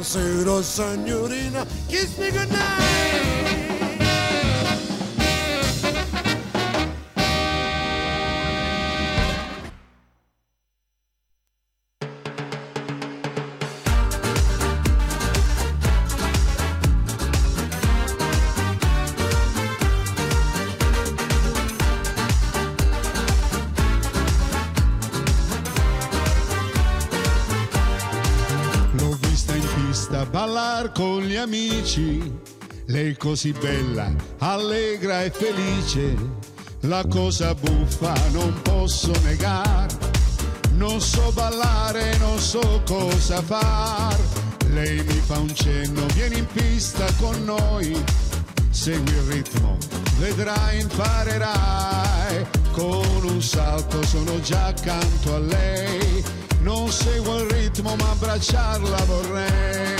Buonasera signorina, kiss me goodnight. Con gli amici, lei così bella, allegra e felice, la cosa buffa non posso negare, non so ballare, non so cosa far, lei mi fa un cenno, vieni in pista con noi, segui il ritmo, vedrai, imparerai, con un salto sono già accanto a lei, non seguo il ritmo ma abbracciarla vorrei.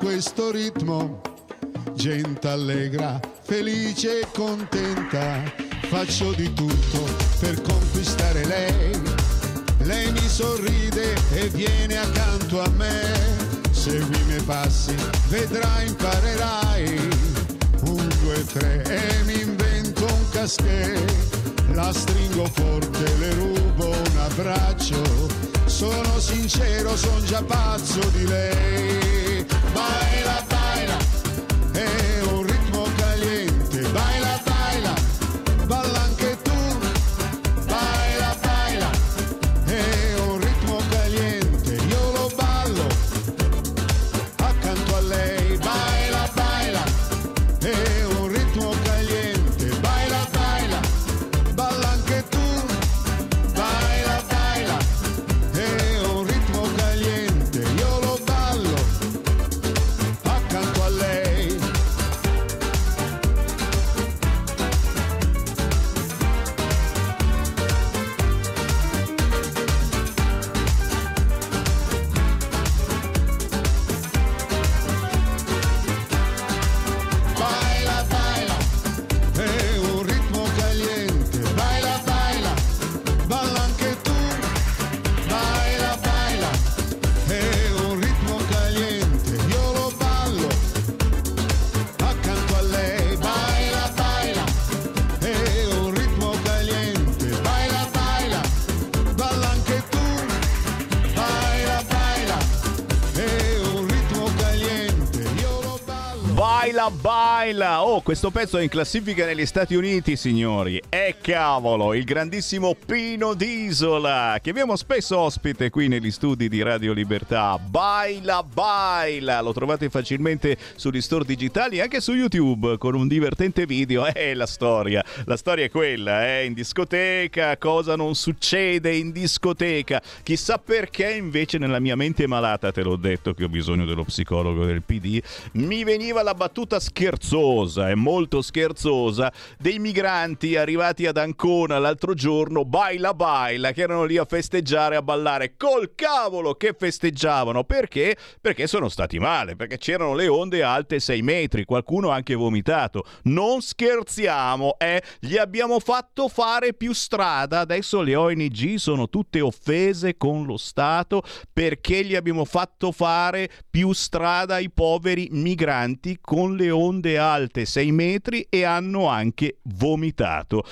Questo ritmo. Gente allegra, felice e contenta, faccio di tutto per conquistare lei. Lei mi sorride e viene accanto a me. Segui i miei passi, vedrai, imparerai. Un, due, tre e mi invento un caschè. La stringo forte, le rubo un abbraccio. Sono sincero, son già pazzo di lei. Baila! Oh, questo pezzo è in classifica negli Stati Uniti, signori. E cavolo, il grandissimo Pino d'Isola, che abbiamo spesso ospite qui negli studi di Radio Libertà. Baila baila! Lo trovate facilmente sugli store digitali e anche su YouTube con un divertente video. Eh, la storia. La storia è quella, eh, in discoteca, cosa non succede in discoteca. Chissà perché invece nella mia mente malata, te l'ho detto che ho bisogno dello psicologo del PD, mi veniva la battuta battuta scherzosa, è molto scherzosa, dei migranti arrivati ad Ancona l'altro giorno, baila baila, che erano lì a festeggiare, a ballare. Col cavolo che festeggiavano! Perché? Perché sono stati male, perché c'erano le onde alte 6 metri, qualcuno ha anche vomitato. Non scherziamo, eh? Gli abbiamo fatto fare più strada, adesso le ONG sono tutte offese con lo Stato perché gli abbiamo fatto fare più strada ai poveri migranti con le onde alte 6 metri e hanno anche vomitato.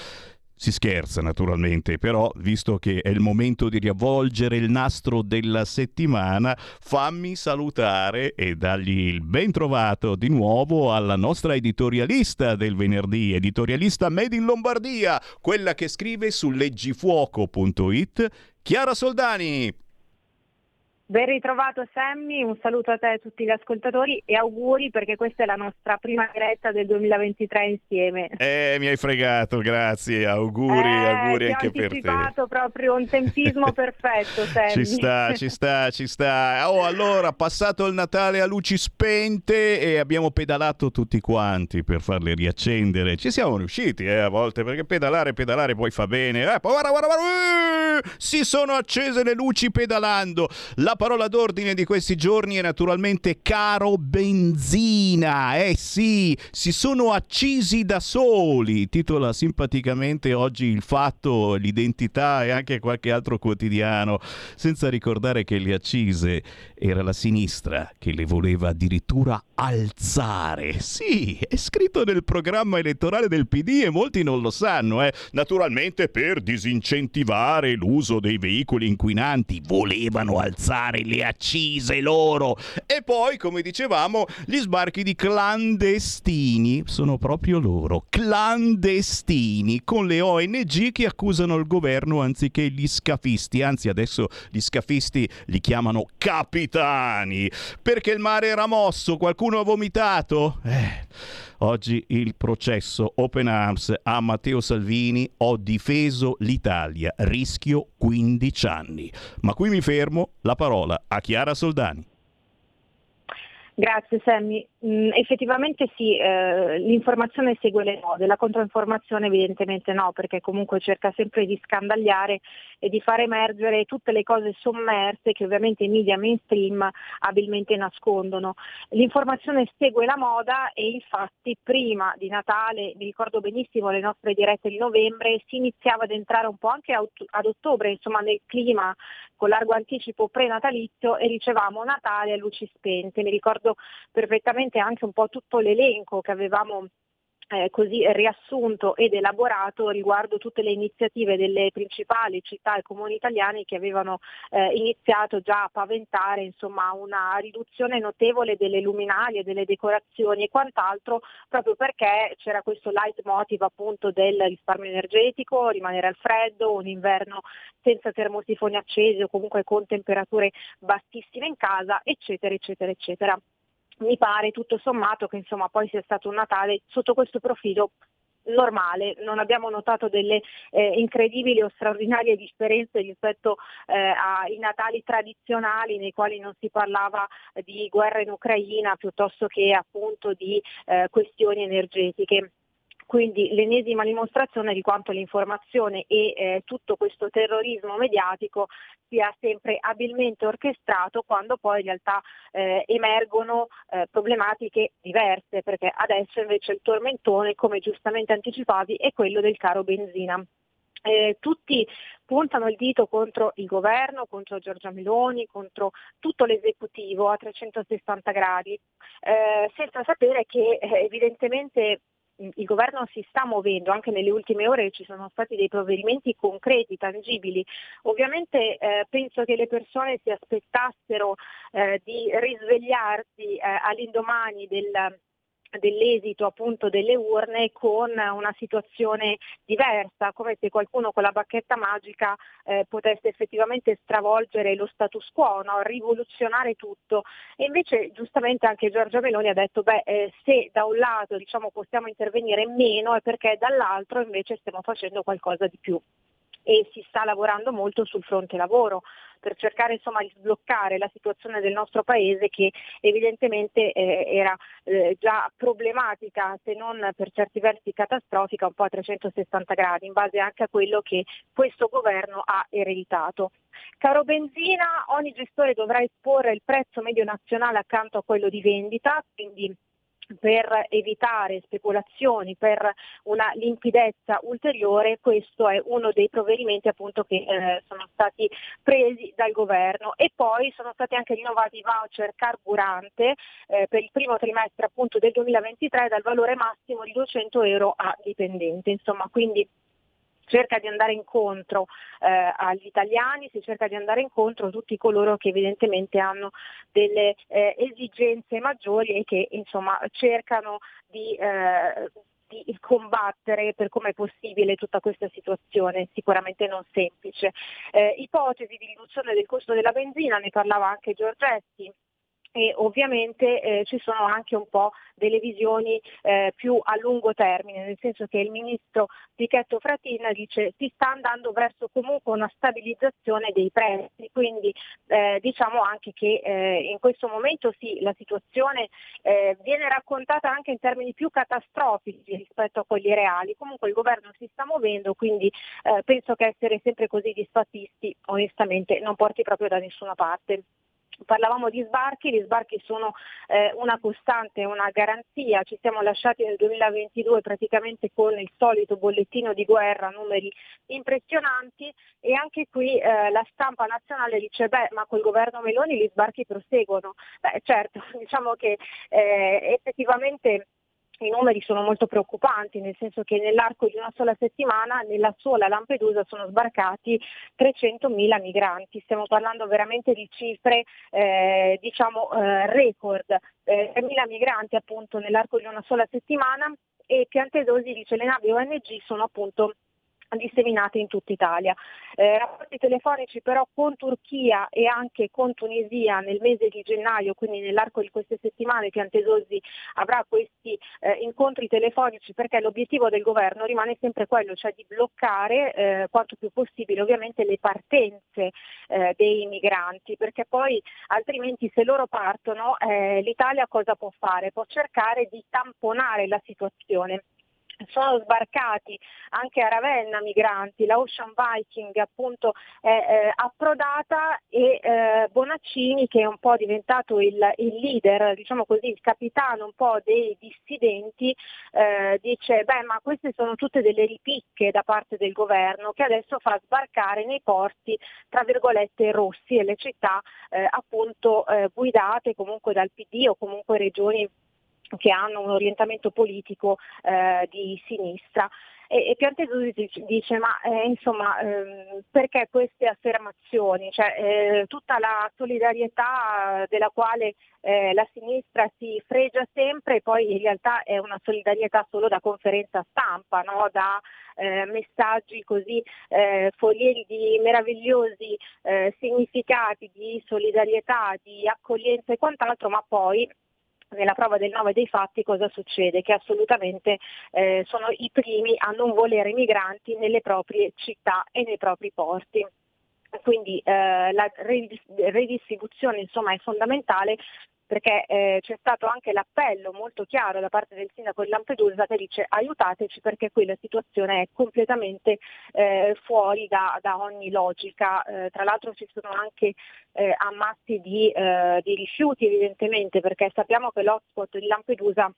Si scherza naturalmente, però visto che è il momento di riavvolgere il nastro della settimana, fammi salutare e dargli il ben trovato di nuovo alla nostra editorialista del venerdì, editorialista Made in Lombardia, quella che scrive su leggifuoco.it, Chiara Soldani. Ben ritrovato Sammy, un saluto a te e a tutti gli ascoltatori e auguri perché questa è la nostra prima diretta del 2023 insieme. Eh, mi hai fregato, grazie, auguri, eh, auguri anche per te. Ho anticipato proprio un tempismo perfetto Sammy. Ci sta, ci sta, ci sta. Oh, allora, passato il Natale a luci spente e abbiamo pedalato tutti quanti per farle riaccendere. Ci siamo riusciti eh, a volte perché pedalare, pedalare poi fa bene. Eh, guarda, guarda, guarda, uh, si sono accese le luci pedalando. La parola d'ordine di questi giorni è naturalmente caro benzina. Eh sì, si sono accisi da soli. Titola simpaticamente oggi il fatto, l'identità e anche qualche altro quotidiano, senza ricordare che le accise era la sinistra che le voleva addirittura alzare. Sì, è scritto nel programma elettorale del PD e molti non lo sanno, eh. Naturalmente per disincentivare l'uso dei veicoli inquinanti volevano alzare pagare le accise loro. E poi, come dicevamo, gli sbarchi di clandestini sono proprio loro, clandestini, con le ONG che accusano il governo anziché gli scafisti, anzi adesso gli scafisti li chiamano capitani, perché il mare era mosso, qualcuno ha vomitato? Eh... Oggi il processo Open Arms a Matteo Salvini, ho difeso l'Italia, rischio 15 anni. Ma qui mi fermo, la parola a Chiara Soldani. Grazie Sammy. Mm, effettivamente sì, eh, l'informazione segue le mode, la controinformazione evidentemente no, perché comunque cerca sempre di scandagliare e di far emergere tutte le cose sommerse che ovviamente i media mainstream abilmente nascondono. L'informazione segue la moda e infatti prima di Natale, mi ricordo benissimo le nostre dirette di novembre, si iniziava ad entrare un po' anche ad ottobre, insomma nel clima con largo anticipo prenatalizio e ricevamo Natale a luci spente. Mi ricordo perfettamente anche un po' tutto l'elenco che avevamo eh, così riassunto ed elaborato riguardo tutte le iniziative delle principali città e comuni italiani che avevano eh, iniziato già a paventare insomma, una riduzione notevole delle luminarie, delle decorazioni e quant'altro, proprio perché c'era questo leitmotiv appunto del risparmio energetico, rimanere al freddo, un inverno senza termosifoni accesi o comunque con temperature bassissime in casa, eccetera, eccetera, eccetera mi pare tutto sommato che insomma poi sia stato un Natale sotto questo profilo normale, non abbiamo notato delle eh, incredibili o straordinarie differenze rispetto eh, ai Natali tradizionali nei quali non si parlava di guerra in Ucraina piuttosto che appunto di eh, questioni energetiche. Quindi l'ennesima dimostrazione di quanto l'informazione e eh, tutto questo terrorismo mediatico sia sempre abilmente orchestrato quando poi in realtà eh, emergono eh, problematiche diverse, perché adesso invece il tormentone, come giustamente anticipavi, è quello del caro benzina. Eh, tutti puntano il dito contro il governo, contro Giorgia Meloni, contro tutto l'esecutivo a 360 gradi, eh, senza sapere che eh, evidentemente il governo si sta muovendo, anche nelle ultime ore ci sono stati dei provvedimenti concreti, tangibili. Ovviamente eh, penso che le persone si aspettassero eh, di risvegliarsi eh, all'indomani del, dell'esito appunto delle urne con una situazione diversa, come se qualcuno con la bacchetta magica eh, potesse effettivamente stravolgere lo status quo, no? rivoluzionare tutto. E invece giustamente anche Giorgia Meloni ha detto beh eh, se da un lato diciamo, possiamo intervenire meno è perché dall'altro invece stiamo facendo qualcosa di più. E si sta lavorando molto sul fronte lavoro per cercare insomma, di sbloccare la situazione del nostro paese che evidentemente eh, era eh, già problematica, se non per certi versi catastrofica, un po' a 360 gradi, in base anche a quello che questo governo ha ereditato. Caro benzina, ogni gestore dovrà esporre il prezzo medio nazionale accanto a quello di vendita, quindi per evitare speculazioni, per una limpidezza ulteriore, questo è uno dei provvedimenti appunto che eh, sono stati presi dal governo. E poi sono stati anche rinnovati i voucher carburante eh, per il primo trimestre appunto del 2023 dal valore massimo di 200 euro a dipendente, insomma quindi cerca di andare incontro eh, agli italiani, si cerca di andare incontro a tutti coloro che evidentemente hanno delle eh, esigenze maggiori e che insomma cercano di, eh, di combattere per come è possibile tutta questa situazione sicuramente non semplice. Eh, ipotesi di riduzione del costo della benzina, ne parlava anche Giorgetti, e ovviamente eh, ci sono anche un po' delle visioni eh, più a lungo termine, nel senso che il ministro Pichetto Fratina dice si sta andando verso comunque una stabilizzazione dei prezzi, quindi eh, diciamo anche che eh, in questo momento sì, la situazione eh, viene raccontata anche in termini più catastrofici rispetto a quelli reali, comunque il governo si sta muovendo, quindi eh, penso che essere sempre così disfattisti onestamente non porti proprio da nessuna parte. Parlavamo di sbarchi, gli sbarchi sono eh, una costante, una garanzia, ci siamo lasciati nel 2022 praticamente con il solito bollettino di guerra, numeri impressionanti e anche qui eh, la stampa nazionale dice beh ma col governo Meloni gli sbarchi proseguono. Beh certo, diciamo che eh, effettivamente i numeri sono molto preoccupanti, nel senso che nell'arco di una sola settimana nella sola Lampedusa sono sbarcati 300.000 migranti, stiamo parlando veramente di cifre eh, diciamo eh, record, eh, 3.000 migranti appunto nell'arco di una sola settimana e Piantedosi dice le navi ONG sono appunto disseminate in tutta Italia. Eh, rapporti telefonici però con Turchia e anche con Tunisia nel mese di gennaio, quindi nell'arco di queste settimane Piantedosi avrà questi eh, incontri telefonici perché l'obiettivo del governo rimane sempre quello, cioè di bloccare eh, quanto più possibile ovviamente le partenze eh, dei migranti, perché poi altrimenti se loro partono eh, l'Italia cosa può fare? Può cercare di tamponare la situazione sono sbarcati anche a Ravenna migranti, la Ocean Viking appunto è eh, approdata e eh, Bonaccini che è un po' diventato il, il, leader, diciamo così, il capitano un po' dei dissidenti, eh, dice beh ma queste sono tutte delle ripicche da parte del governo che adesso fa sbarcare nei porti tra virgolette rossi e le città eh, appunto eh, guidate comunque dal PD o comunque regioni che hanno un orientamento politico eh, di sinistra. E, e Piantedosi dice ma eh, insomma ehm, perché queste affermazioni? Cioè, eh, tutta la solidarietà della quale eh, la sinistra si fregia sempre poi in realtà è una solidarietà solo da conferenza stampa, no? da eh, messaggi così eh, forieri di meravigliosi eh, significati di solidarietà, di accoglienza e quant'altro, ma poi nella prova del 9 dei fatti cosa succede? Che assolutamente eh, sono i primi a non volere migranti nelle proprie città e nei propri porti. Quindi eh, la redistribuzione insomma, è fondamentale perché eh, c'è stato anche l'appello molto chiaro da parte del sindaco di Lampedusa che dice aiutateci perché qui la situazione è completamente eh, fuori da, da, ogni logica. Eh, tra l'altro ci sono anche eh, ammassi di, eh, di rifiuti evidentemente perché sappiamo che l'hotspot di Lampedusa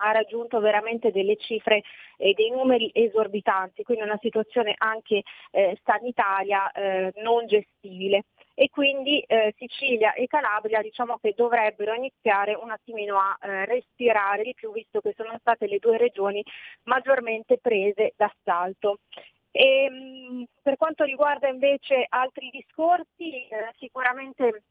ha raggiunto veramente delle cifre e dei numeri esorbitanti, quindi una situazione anche eh, sanitaria eh, non gestibile e quindi eh, Sicilia e Calabria diciamo che dovrebbero iniziare un attimino a eh, respirare di più visto che sono state le due regioni maggiormente prese d'assalto. E, ehm, per quanto riguarda invece altri discorsi, eh, sicuramente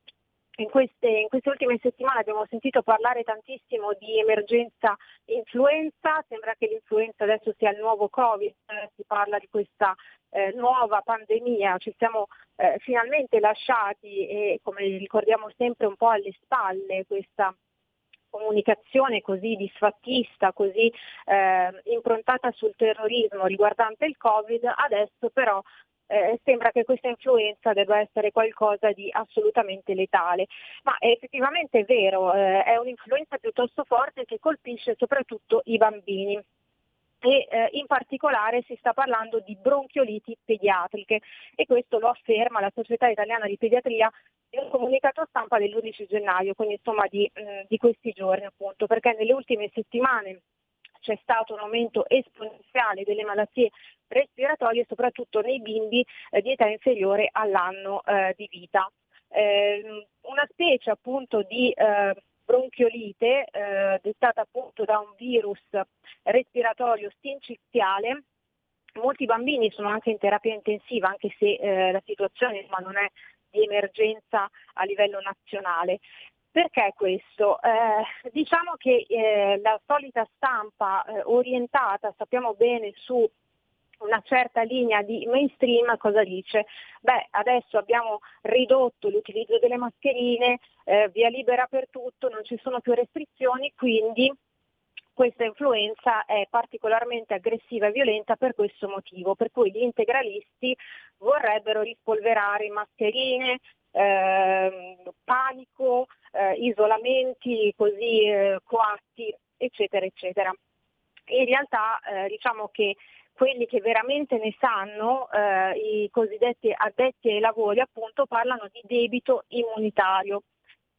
in queste, in queste, ultime settimane abbiamo sentito parlare tantissimo di emergenza influenza, sembra che l'influenza adesso sia il nuovo Covid, eh, si parla di questa eh, nuova pandemia, ci siamo eh, finalmente lasciati e come ricordiamo sempre un po' alle spalle questa comunicazione così disfattista, così eh, improntata sul terrorismo riguardante il Covid, adesso però eh, sembra che questa influenza debba essere qualcosa di assolutamente letale, ma è effettivamente è vero, eh, è un'influenza piuttosto forte che colpisce soprattutto i bambini. E eh, in particolare si sta parlando di bronchioliti pediatriche. E questo lo afferma la Società Italiana di Pediatria in un comunicato stampa dell'11 gennaio, quindi insomma di, mh, di questi giorni appunto, perché nelle ultime settimane c'è stato un aumento esponenziale delle malattie respiratorie soprattutto nei bimbi eh, di età inferiore all'anno eh, di vita. Eh, una specie appunto di eh, bronchiolite eh, dettata appunto da un virus respiratorio sinciziale. Molti bambini sono anche in terapia intensiva, anche se eh, la situazione ma non è di emergenza a livello nazionale. Perché questo? Eh, diciamo che eh, la solita stampa eh, orientata, sappiamo bene, su una certa linea di mainstream cosa dice? Beh, adesso abbiamo ridotto l'utilizzo delle mascherine, eh, via libera per tutto, non ci sono più restrizioni, quindi questa influenza è particolarmente aggressiva e violenta per questo motivo, per cui gli integralisti vorrebbero rispolverare mascherine, eh, panico, eh, isolamenti così eh, coatti, eccetera, eccetera. In realtà eh, diciamo che quelli che veramente ne sanno, eh, i cosiddetti addetti ai lavori, appunto parlano di debito immunitario.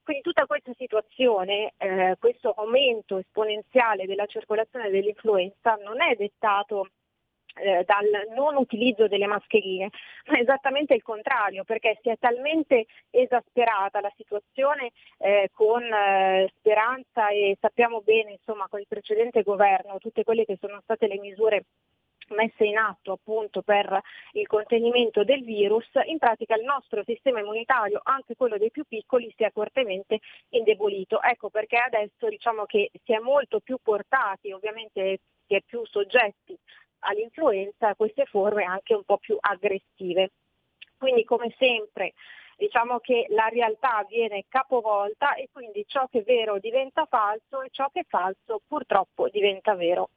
Quindi tutta questa situazione, eh, questo aumento esponenziale della circolazione dell'influenza non è dettato eh, dal non utilizzo delle mascherine, ma esattamente il contrario, perché si è talmente esasperata la situazione eh, con eh, Speranza e sappiamo bene insomma con il precedente governo tutte quelle che sono state le misure messe in atto appunto per il contenimento del virus, in pratica il nostro sistema immunitario, anche quello dei più piccoli, si è fortemente indebolito. Ecco perché adesso diciamo che si è molto più portati, ovviamente si è più soggetti all'influenza queste forme anche un po' più aggressive. Quindi come sempre diciamo che la realtà viene capovolta e quindi ciò che è vero diventa falso e ciò che è falso purtroppo diventa vero.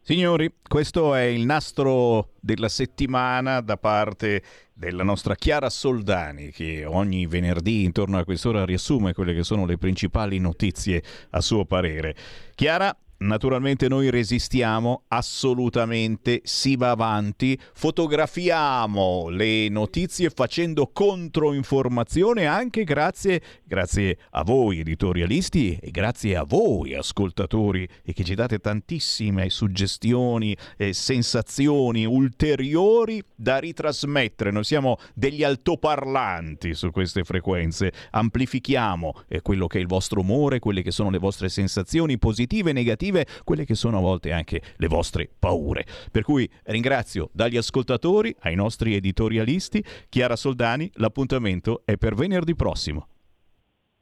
Signori, questo è il nastro della settimana da parte della nostra Chiara Soldani che ogni venerdì intorno a quest'ora riassume quelle che sono le principali notizie a suo parere. Chiara, Naturalmente noi resistiamo assolutamente, si va avanti, fotografiamo le notizie facendo controinformazione anche grazie, grazie a voi editorialisti e grazie a voi ascoltatori e che ci date tantissime suggestioni e sensazioni ulteriori da ritrasmettere. Noi siamo degli altoparlanti su queste frequenze, amplifichiamo eh, quello che è il vostro umore, quelle che sono le vostre sensazioni positive e negative negative, quelle che sono a volte anche le vostre paure. Per cui ringrazio dagli ascoltatori ai nostri editorialisti, Chiara Soldani, l'appuntamento è per venerdì prossimo.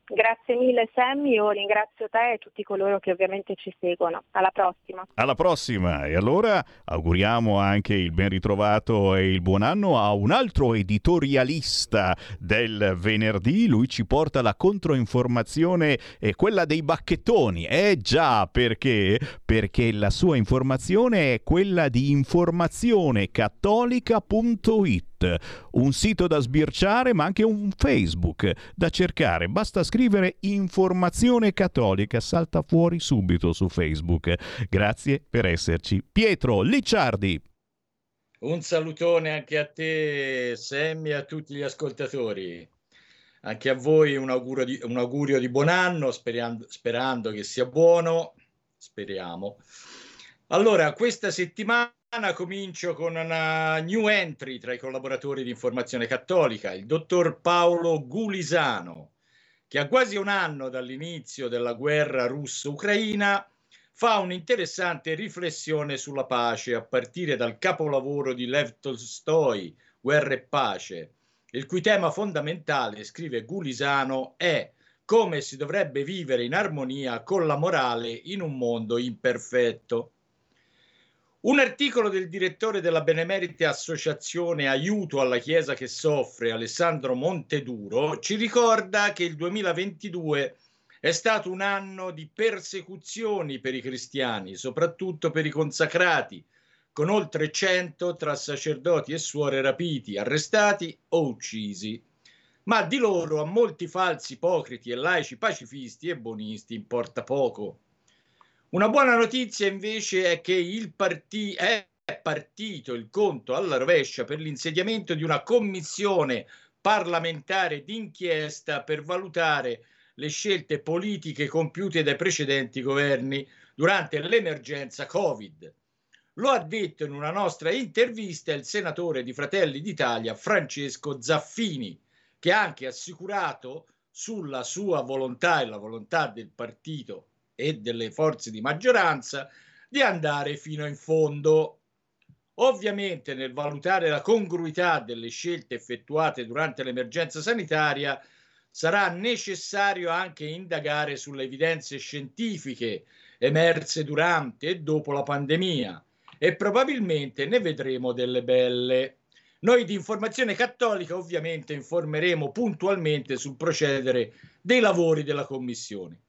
Grazie mille Sammy, io ringrazio te e tutti coloro che ovviamente ci seguono. Alla prossima. Alla prossima e allora auguriamo anche il ben ritrovato e il buon anno a un altro editorialista del venerdì, lui ci porta la controinformazione e quella dei bacchettoni. Eh già, perché? Perché la sua informazione è quella di informazionecattolica.it un sito da sbirciare ma anche un Facebook da cercare. Basta scrivere informazione cattolica, salta fuori subito su Facebook. Grazie per esserci. Pietro Licciardi. Un salutone anche a te, Sammy, a tutti gli ascoltatori. Anche a voi un augurio di, un augurio di buon anno, sperando, sperando che sia buono. Speriamo. Allora, questa settimana comincio con una new entry tra i collaboratori di Informazione Cattolica, il dottor Paolo Gulisano, che a quasi un anno dall'inizio della guerra russo-ucraina fa un'interessante riflessione sulla pace a partire dal capolavoro di Lev Tolstoi, Guerra e pace, il cui tema fondamentale, scrive Gulisano, è come si dovrebbe vivere in armonia con la morale in un mondo imperfetto. Un articolo del direttore della Benemerita Associazione Aiuto alla Chiesa che soffre, Alessandro Monteduro, ci ricorda che il 2022 è stato un anno di persecuzioni per i cristiani, soprattutto per i consacrati, con oltre 100 tra sacerdoti e suore rapiti, arrestati o uccisi. Ma di loro a molti falsi ipocriti e laici pacifisti e buonisti importa poco. Una buona notizia invece è che il parti- è partito il conto alla rovescia per l'insediamento di una commissione parlamentare d'inchiesta per valutare le scelte politiche compiute dai precedenti governi durante l'emergenza Covid. Lo ha detto in una nostra intervista il senatore di Fratelli d'Italia Francesco Zaffini, che ha anche assicurato sulla sua volontà e la volontà del partito e delle forze di maggioranza di andare fino in fondo. Ovviamente nel valutare la congruità delle scelte effettuate durante l'emergenza sanitaria sarà necessario anche indagare sulle evidenze scientifiche emerse durante e dopo la pandemia e probabilmente ne vedremo delle belle. Noi di Informazione Cattolica ovviamente informeremo puntualmente sul procedere dei lavori della Commissione.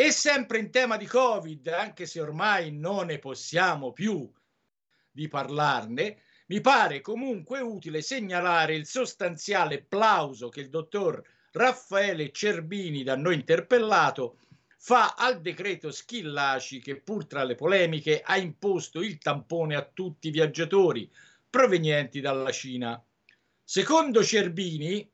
E sempre in tema di Covid, anche se ormai non ne possiamo più di parlarne, mi pare comunque utile segnalare il sostanziale plauso che il dottor Raffaele Cerbini, da noi interpellato, fa al decreto Schillaci che pur tra le polemiche ha imposto il tampone a tutti i viaggiatori provenienti dalla Cina. Secondo Cerbini,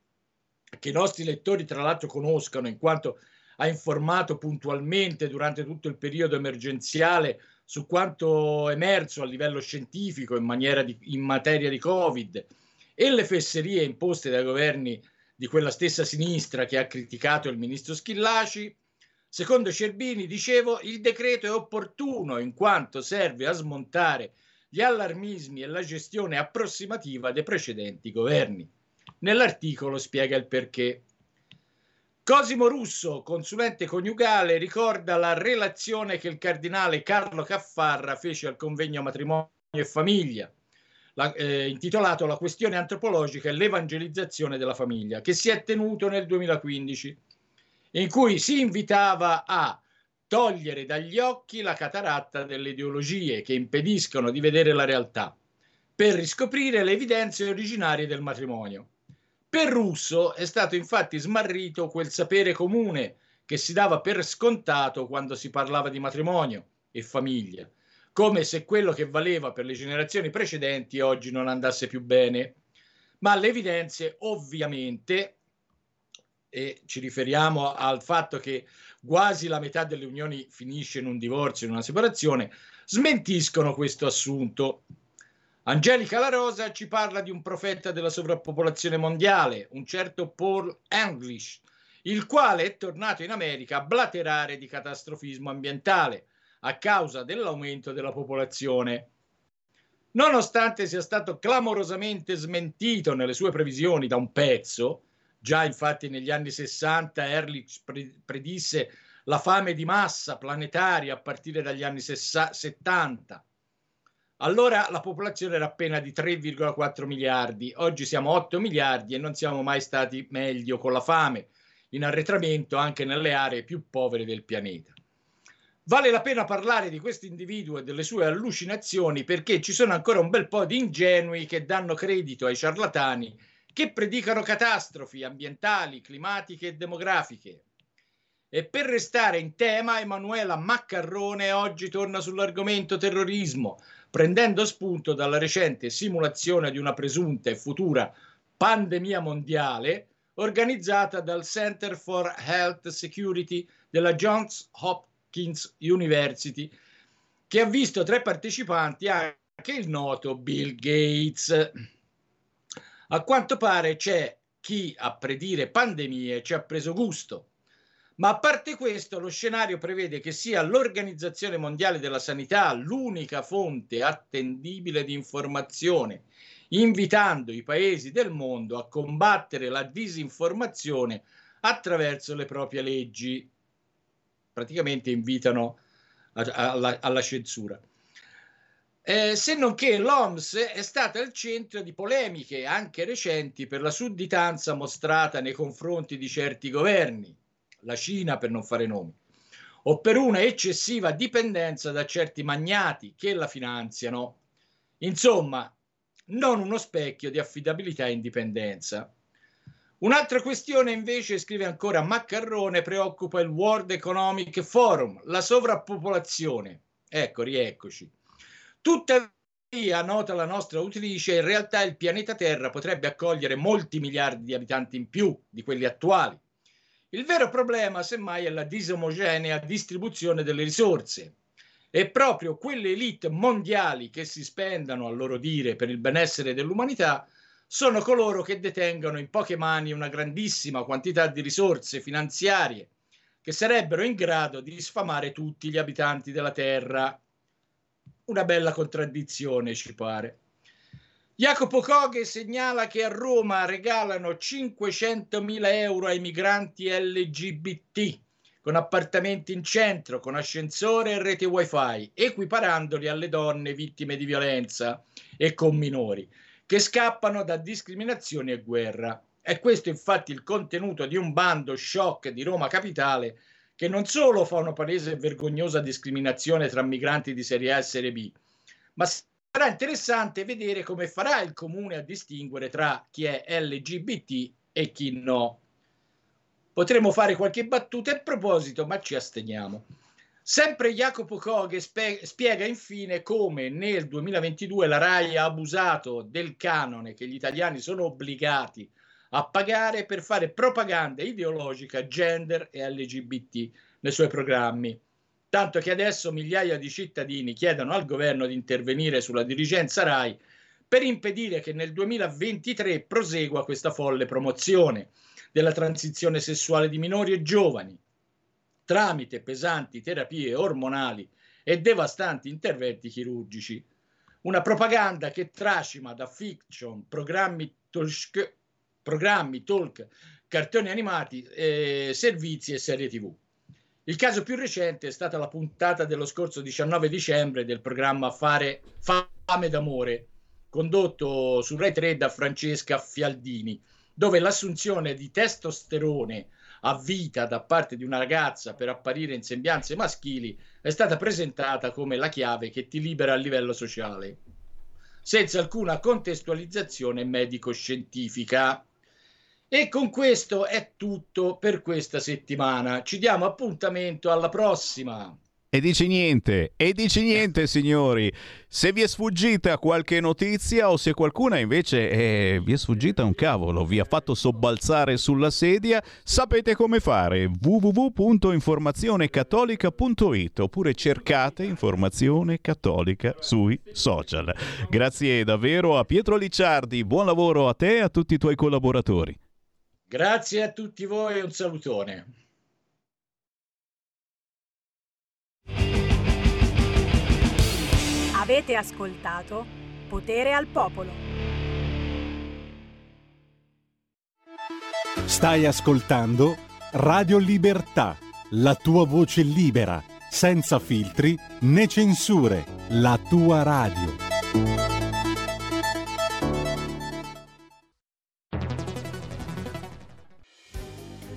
che i nostri lettori tra l'altro conoscano in quanto ha informato puntualmente durante tutto il periodo emergenziale su quanto emerso a livello scientifico in, di, in materia di Covid e le fesserie imposte dai governi di quella stessa sinistra che ha criticato il ministro Schillaci, Secondo Cerbini, dicevo, il decreto è opportuno in quanto serve a smontare gli allarmismi e la gestione approssimativa dei precedenti governi. Nell'articolo spiega il perché. Cosimo Russo, consulente coniugale, ricorda la relazione che il cardinale Carlo Caffarra fece al convegno matrimonio e famiglia, la, eh, intitolato La questione antropologica e l'evangelizzazione della famiglia, che si è tenuto nel 2015 in cui si invitava a togliere dagli occhi la cataratta delle ideologie che impediscono di vedere la realtà, per riscoprire le evidenze originarie del matrimonio. Per Russo è stato infatti smarrito quel sapere comune che si dava per scontato quando si parlava di matrimonio e famiglia, come se quello che valeva per le generazioni precedenti oggi non andasse più bene. Ma le evidenze ovviamente e ci riferiamo al fatto che quasi la metà delle unioni finisce in un divorzio, in una separazione, smentiscono questo assunto. Angelica La Rosa ci parla di un profeta della sovrappopolazione mondiale, un certo Paul English, il quale è tornato in America a blaterare di catastrofismo ambientale a causa dell'aumento della popolazione. Nonostante sia stato clamorosamente smentito nelle sue previsioni da un pezzo, Già infatti negli anni 60 Ehrlich predisse la fame di massa planetaria a partire dagli anni 70. Allora la popolazione era appena di 3,4 miliardi, oggi siamo 8 miliardi e non siamo mai stati meglio con la fame, in arretramento anche nelle aree più povere del pianeta. Vale la pena parlare di questo individuo e delle sue allucinazioni perché ci sono ancora un bel po' di ingenui che danno credito ai ciarlatani che predicano catastrofi ambientali, climatiche e demografiche. E per restare in tema, Emanuela Maccarrone oggi torna sull'argomento terrorismo, prendendo spunto dalla recente simulazione di una presunta e futura pandemia mondiale organizzata dal Center for Health Security della Johns Hopkins University, che ha visto tra i partecipanti anche il noto Bill Gates. A quanto pare c'è chi a predire pandemie ci ha preso gusto. Ma a parte questo, lo scenario prevede che sia l'Organizzazione Mondiale della Sanità l'unica fonte attendibile di informazione, invitando i paesi del mondo a combattere la disinformazione attraverso le proprie leggi. Praticamente invitano alla, alla censura. Eh, se non che l'OMS è stata al centro di polemiche anche recenti per la sudditanza mostrata nei confronti di certi governi, la Cina per non fare nomi, o per una eccessiva dipendenza da certi magnati che la finanziano. Insomma, non uno specchio di affidabilità e indipendenza. Un'altra questione invece, scrive ancora Maccarrone, preoccupa il World Economic Forum, la sovrappopolazione. Ecco, rieccoci. Tuttavia, nota la nostra autrice, in realtà il pianeta Terra potrebbe accogliere molti miliardi di abitanti in più di quelli attuali. Il vero problema, semmai, è la disomogenea distribuzione delle risorse. E proprio quelle elite mondiali che si spendano, a loro dire, per il benessere dell'umanità, sono coloro che detengono in poche mani una grandissima quantità di risorse finanziarie che sarebbero in grado di sfamare tutti gli abitanti della Terra. Una bella contraddizione, ci pare. Jacopo Coghe segnala che a Roma regalano 500.000 euro ai migranti LGBT con appartamenti in centro, con ascensore e rete wifi, equiparandoli alle donne vittime di violenza e con minori, che scappano da discriminazioni e guerra. È questo infatti il contenuto di un bando shock di Roma Capitale che non solo fa una palese e vergognosa discriminazione tra migranti di serie A e serie B, ma sarà interessante vedere come farà il comune a distinguere tra chi è LGBT e chi no. Potremmo fare qualche battuta a proposito, ma ci asteniamo. Sempre Jacopo Coghe spe- spiega infine come nel 2022 la RAI ha abusato del canone che gli italiani sono obbligati a pagare per fare propaganda ideologica gender e LGBT nei suoi programmi. Tanto che adesso migliaia di cittadini chiedono al governo di intervenire sulla dirigenza RAI per impedire che nel 2023 prosegua questa folle promozione della transizione sessuale di minori e giovani, tramite pesanti terapie ormonali e devastanti interventi chirurgici. Una propaganda che tracima da fiction, programmi talk, programmi, talk cartoni animati, eh, servizi e serie TV. Il caso più recente è stata la puntata dello scorso 19 dicembre del programma Fare Fame d'amore, condotto su Rai 3 da Francesca Fialdini, dove l'assunzione di testosterone a vita da parte di una ragazza per apparire in sembianze maschili è stata presentata come la chiave che ti libera a livello sociale, senza alcuna contestualizzazione medico-scientifica. E con questo è tutto per questa settimana. Ci diamo appuntamento alla prossima. E dici niente, e dici niente signori. Se vi è sfuggita qualche notizia o se qualcuna invece eh, vi è sfuggita un cavolo, vi ha fatto sobbalzare sulla sedia, sapete come fare. www.informazionecattolica.it oppure cercate Informazione Cattolica sui social. Grazie davvero a Pietro Licciardi, buon lavoro a te e a tutti i tuoi collaboratori. Grazie a tutti voi e un salutone. Avete ascoltato Potere al Popolo. Stai ascoltando Radio Libertà, la tua voce libera, senza filtri né censure, la tua radio.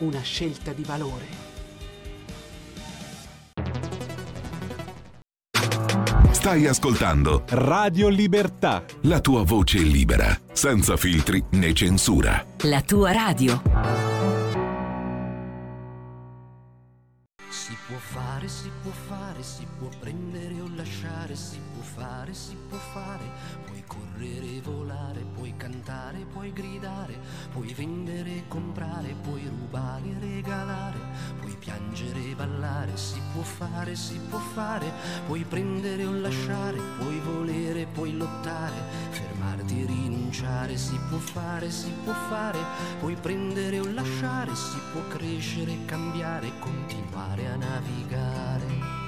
una scelta di valore. Stai ascoltando Radio Libertà. la tua voce libera, senza filtri né censura. La tua radio. Si può fare, si può fare, si può prendere o lasciare, si può fare, si può fare, correre volare, puoi cantare, puoi gridare, puoi vendere comprare, puoi rubare regalare, puoi piangere ballare, si può fare, si può fare, puoi prendere o lasciare, puoi volere, puoi lottare, fermarti rinunciare, si può fare, si può fare, puoi prendere o lasciare, si può crescere cambiare, continuare a navigare.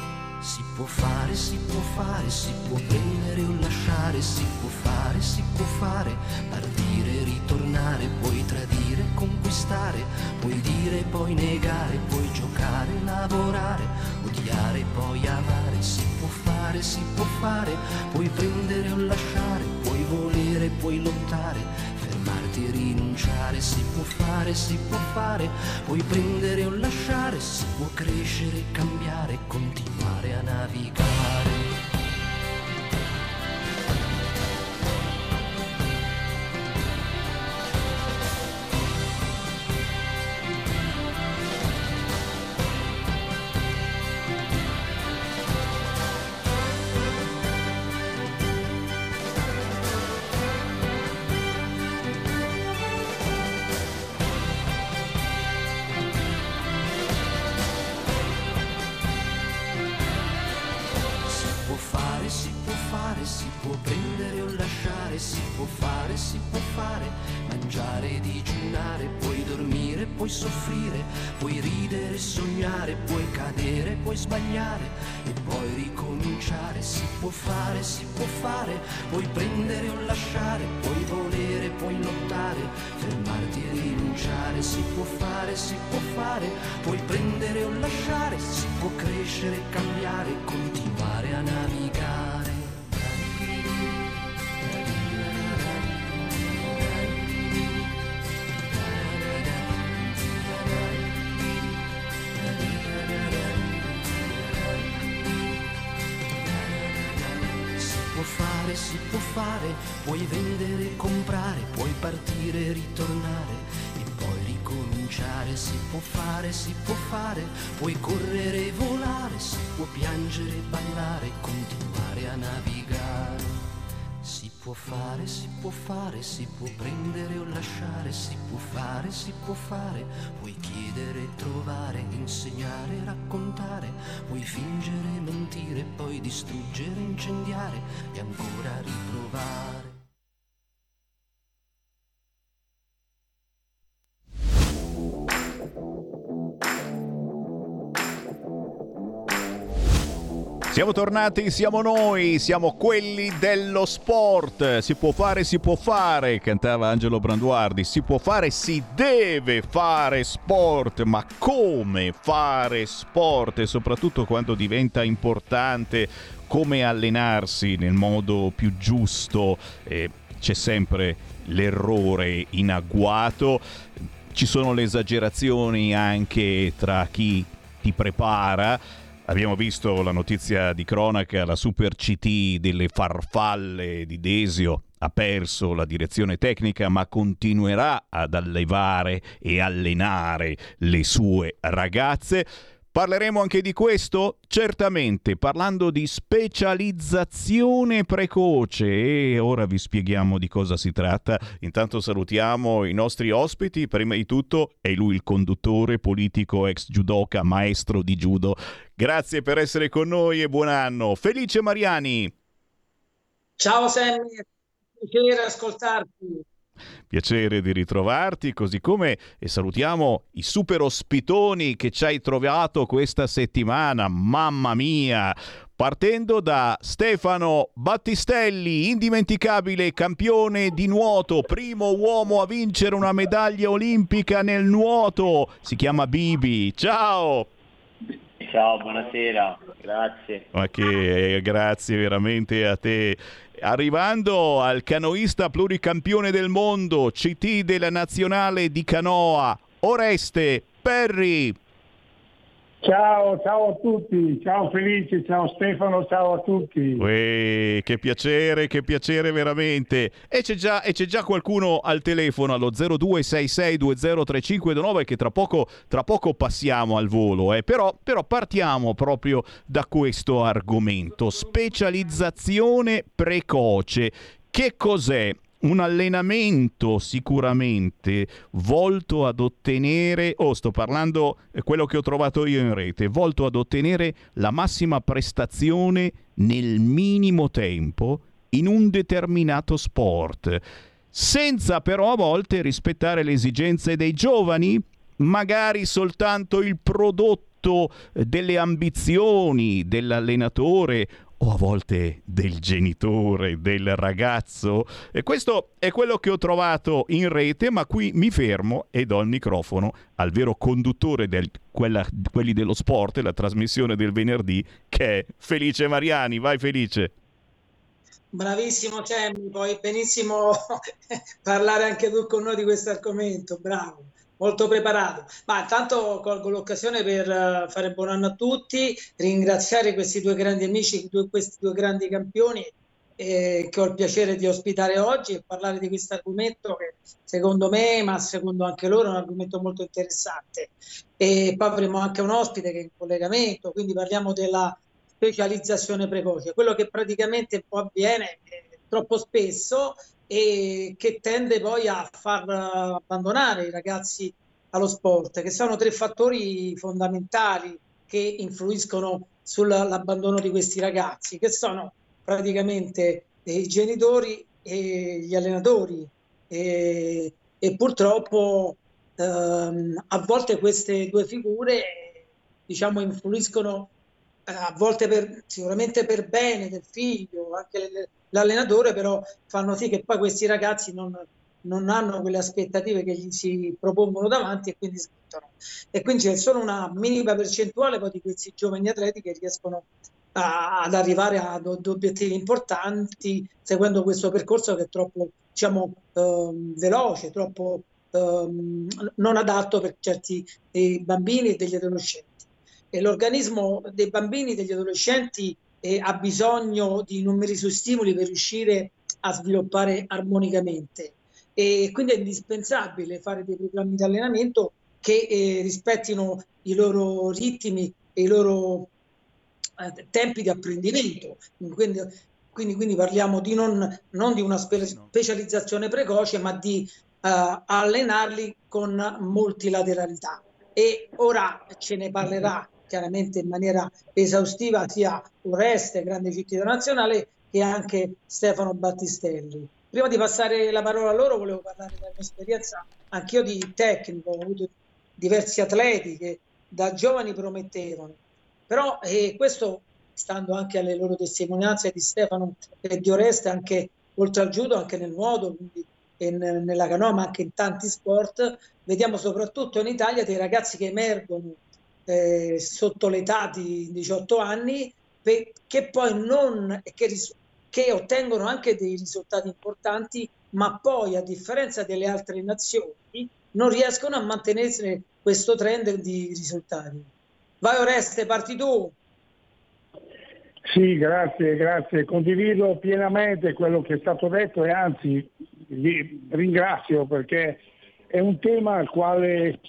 Si può fare, si può fare, si può prendere o lasciare, si può fare, si può fare, partire, ritornare, puoi tradire, conquistare, puoi dire, puoi negare, puoi giocare, lavorare, odiare, poi amare, si può fare, si può fare, puoi prendere o lasciare, puoi volere, puoi lottare, fermarti e rinunciare, si può fare, si può fare, puoi prendere o lasciare, si può crescere, cambiare, continuare a navigare. Può fare, si può fare, puoi vendere comprare, puoi partire ritornare e poi ricominciare, si può fare, si può fare, puoi correre volare, si può piangere ballare, continuare a navigare. Può fare, si può fare, si può prendere o lasciare, si può fare, si può fare, puoi chiedere trovare, insegnare, raccontare, puoi fingere, mentire, poi distruggere, incendiare e ancora riprovare. Siamo tornati, siamo noi, siamo quelli dello sport. Si può fare, si può fare, cantava Angelo Branduardi. Si può fare, si deve fare sport, ma come fare sport e soprattutto quando diventa importante come allenarsi nel modo più giusto. Eh, c'è sempre l'errore in agguato. Ci sono le esagerazioni anche tra chi ti prepara. Abbiamo visto la notizia di cronaca, la Super CT delle farfalle di Desio ha perso la direzione tecnica ma continuerà ad allevare e allenare le sue ragazze. Parleremo anche di questo? Certamente, parlando di specializzazione precoce e ora vi spieghiamo di cosa si tratta. Intanto salutiamo i nostri ospiti, prima di tutto è lui il conduttore politico ex judoka, maestro di judo. Grazie per essere con noi e buon anno. Felice Mariani. Ciao Sammy, piacere ascoltarti. Piacere di ritrovarti, così come e salutiamo i super ospitoni che ci hai trovato questa settimana. Mamma mia! Partendo da Stefano Battistelli, indimenticabile campione di nuoto, primo uomo a vincere una medaglia olimpica nel nuoto. Si chiama Bibi. Ciao! Ciao, buonasera, grazie. Ma che eh, grazie veramente a te. Arrivando al canoista pluricampione del mondo, CT della nazionale di canoa, Oreste Perri. Ciao, ciao a tutti, ciao Felice, ciao Stefano, ciao a tutti. Uè, che piacere, che piacere veramente. E c'è, già, e c'è già qualcuno al telefono allo 0266203529 che tra poco, tra poco passiamo al volo. Eh. Però, però partiamo proprio da questo argomento. Specializzazione precoce. Che cos'è? Un allenamento sicuramente volto ad ottenere, oh sto parlando eh, quello che ho trovato io in rete, volto ad ottenere la massima prestazione nel minimo tempo in un determinato sport, senza però a volte rispettare le esigenze dei giovani, magari soltanto il prodotto eh, delle ambizioni dell'allenatore o a volte del genitore, del ragazzo. E questo è quello che ho trovato in rete, ma qui mi fermo e do il microfono al vero conduttore di quelli dello sport, la trasmissione del venerdì, che è Felice Mariani. Vai Felice. Bravissimo Sammy, puoi benissimo parlare anche tu con noi di questo argomento, bravo molto preparato. Ma intanto colgo l'occasione per eh, fare buon anno a tutti, ringraziare questi due grandi amici, questi due grandi campioni eh, che ho il piacere di ospitare oggi e parlare di questo argomento che secondo me, ma secondo anche loro, è un argomento molto interessante. E poi avremo anche un ospite che è in collegamento, quindi parliamo della specializzazione precoce, quello che praticamente poi avviene eh, troppo spesso e che tende poi a far abbandonare i ragazzi allo sport, che sono tre fattori fondamentali che influiscono sull'abbandono di questi ragazzi, che sono praticamente i genitori e gli allenatori. E, e purtroppo ehm, a volte queste due figure diciamo influiscono eh, a volte per, sicuramente per bene del figlio, anche le, l'allenatore, però fanno sì che poi questi ragazzi non, non hanno quelle aspettative che gli si propongono davanti e quindi smettono. E quindi c'è solo una minima percentuale poi di questi giovani atleti che riescono a, ad arrivare ad, ad, obiettivi importanti seguendo questo percorso che è troppo diciamo ehm, veloce, troppo ehm, non adatto per certi bambini e degli adolescenti. E l'organismo dei bambini e degli adolescenti eh, ha bisogno di numerosi stimoli per riuscire a sviluppare armonicamente e quindi è indispensabile fare dei programmi di allenamento che eh, rispettino i loro ritmi e i loro eh, tempi di apprendimento. Quindi, quindi, quindi parliamo di non, non, di una spe- specializzazione precoce, ma di uh, allenarli con multilateralità. E ora ce ne parlerà chiaramente in maniera esaustiva sia Oreste, grande cittadino nazionale, che anche Stefano Battistelli. Prima di passare la parola a loro volevo parlare della mia esperienza anch'io di tecnico, ho avuto diversi atleti che da giovani promettevano, però eh, questo stando anche alle loro testimonianze di Stefano e di Oreste, anche oltre al judo, anche nel nuoto, quindi nella canoa, ma anche in tanti sport, vediamo soprattutto in Italia dei ragazzi che emergono eh, sotto l'età di 18 anni che poi non che, che ottengono anche dei risultati importanti ma poi a differenza delle altre nazioni non riescono a mantenere questo trend di risultati. Vai Oreste, parti tu. Sì, grazie, grazie. Condivido pienamente quello che è stato detto e anzi vi ringrazio perché è un tema al quale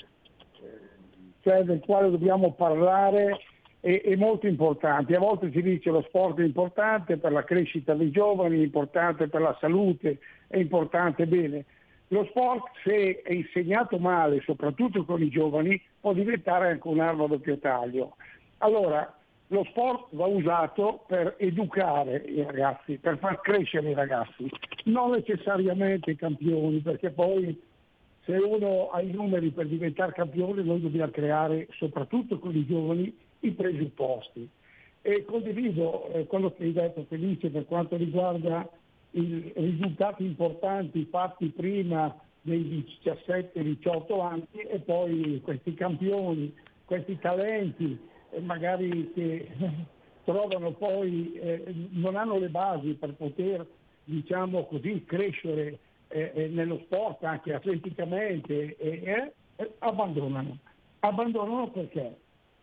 cioè del quale dobbiamo parlare è, molto importante. A volte si dice lo sport è importante per la crescita dei giovani, è importante per la salute, è importante bene. Lo sport, se è insegnato male, soprattutto con i giovani, può diventare anche un'arma a doppio taglio. Allora, lo sport va usato per educare i ragazzi, per far crescere i ragazzi, non necessariamente i campioni, perché poi se uno ha i numeri per diventare campione noi dobbiamo creare, soprattutto con i giovani, i presupposti. E condivido eh, quello che hai detto Felice per quanto riguarda i risultati importanti fatti prima dei 17-18 anni e poi questi campioni, questi talenti, eh, magari che trovano poi, eh, non hanno le basi per poter diciamo così, crescere eh, eh, nello sport, anche atleticamente, eh, abbandonano. Abbandonano perché?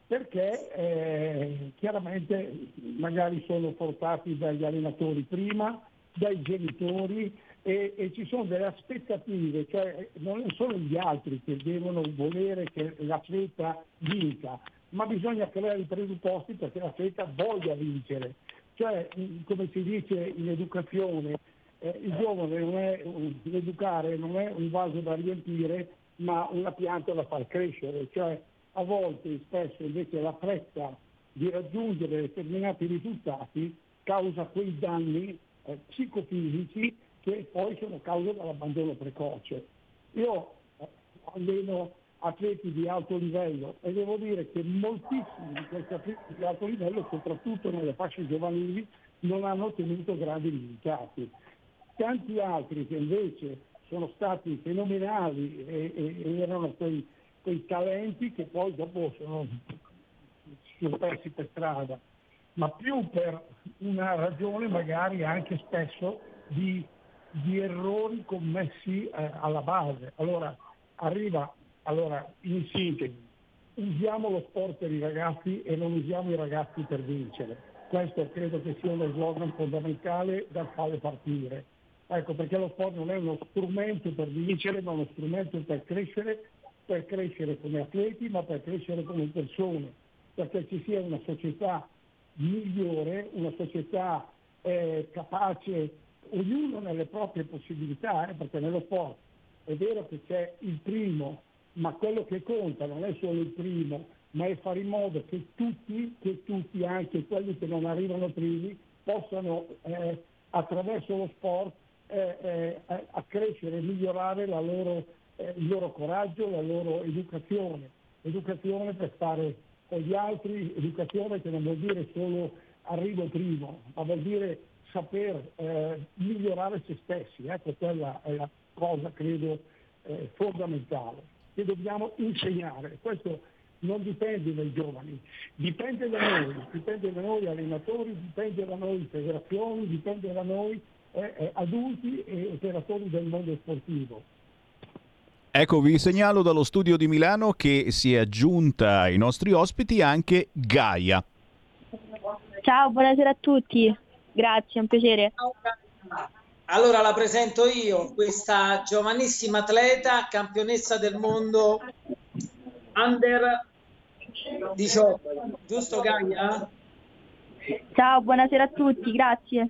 Perché eh, chiaramente magari sono portati dagli allenatori prima, dai genitori e, e, ci sono delle aspettative, cioè non sono gli altri che devono volere che l'atleta vinca, ma bisogna creare i presupposti perché l'atleta voglia vincere. Cioè, come si dice in educazione, eh, il giovane non è un, l'educare non è un vaso da riempire, ma una pianta da far crescere, cioè a volte spesso invece la fretta di raggiungere determinati risultati causa quei danni eh, psicofisici che poi sono causa dell'abbandono precoce. Io eh, alleno atleti di alto livello e devo dire che moltissimi di questi atleti di alto livello, soprattutto nelle fasce giovanili, non hanno ottenuto grandi risultati. Tanti altri che invece sono stati fenomenali e, e- e erano quei, quei talenti che poi dopo sono, sono persi per strada, ma più per una ragione magari anche spesso di, di errori commessi eh, alla base. Allora arriva, allora in sintesi, usiamo lo sport per i ragazzi e non usiamo i ragazzi per vincere. Questo credo che sia uno slogan fondamentale dal quale partire. Ecco, perché lo sport non è uno strumento per vincere, ma uno strumento per crescere, per crescere come atleti, ma per crescere come persone, perché ci sia una società migliore, una società eh, capace, ognuno nelle proprie possibilità, eh, perché nello sport è vero che c'è il primo, ma quello che conta non è solo il primo, ma è fare in modo che tutti, che tutti, anche quelli che non arrivano primi, possano eh, attraverso lo sport eh, eh, a- accrescere e migliorare loro, eh, il loro coraggio, la loro educazione. Educazione per stare con gli altri, educazione che non vuol dire solo arrivo primo, ma vuol dire saper eh, migliorare se stessi. Ecco, quella è la cosa, credo, eh, fondamentale, che dobbiamo insegnare. Questo non dipende dai giovani, dipende da noi, dipende da noi allenatori, dipende da noi federazioni, dipende da noi eh, eh, adulti e operatori del mondo sportivo. Ecco, vi segnalo dallo studio di Milano che si è aggiunta ai nostri ospiti anche Gaia. Ciao, buonasera a tutti. Grazie, è un piacere. Allora la presento io, questa giovanissima atleta, campionessa del mondo under 18, giusto Gaia? Ciao, buonasera a tutti, grazie.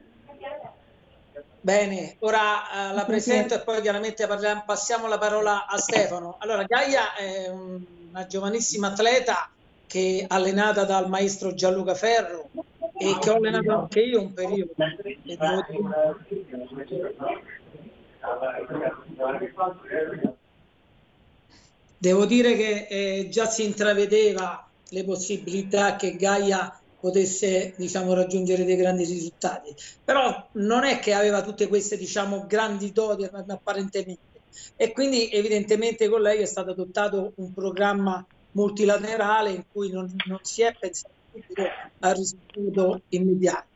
Bene, ora eh, la presento e poi chiaramente parliamo- passiamo la parola a Stefano. Allora, Gaia è un- una giovanissima atleta che allenata dal maestro Gianluca Ferro e che ho allenato anche io un periodo. Devo dire- Devo dire che eh, già si intravedeva le possibilità che Gaia potesse diciamo, raggiungere dei grandi risultati, però non è che aveva tutte queste diciamo, grandi doti apparentemente e quindi evidentemente con lei è stato adottato un programma multilaterale in cui non, non si è pensato al risultato immediato.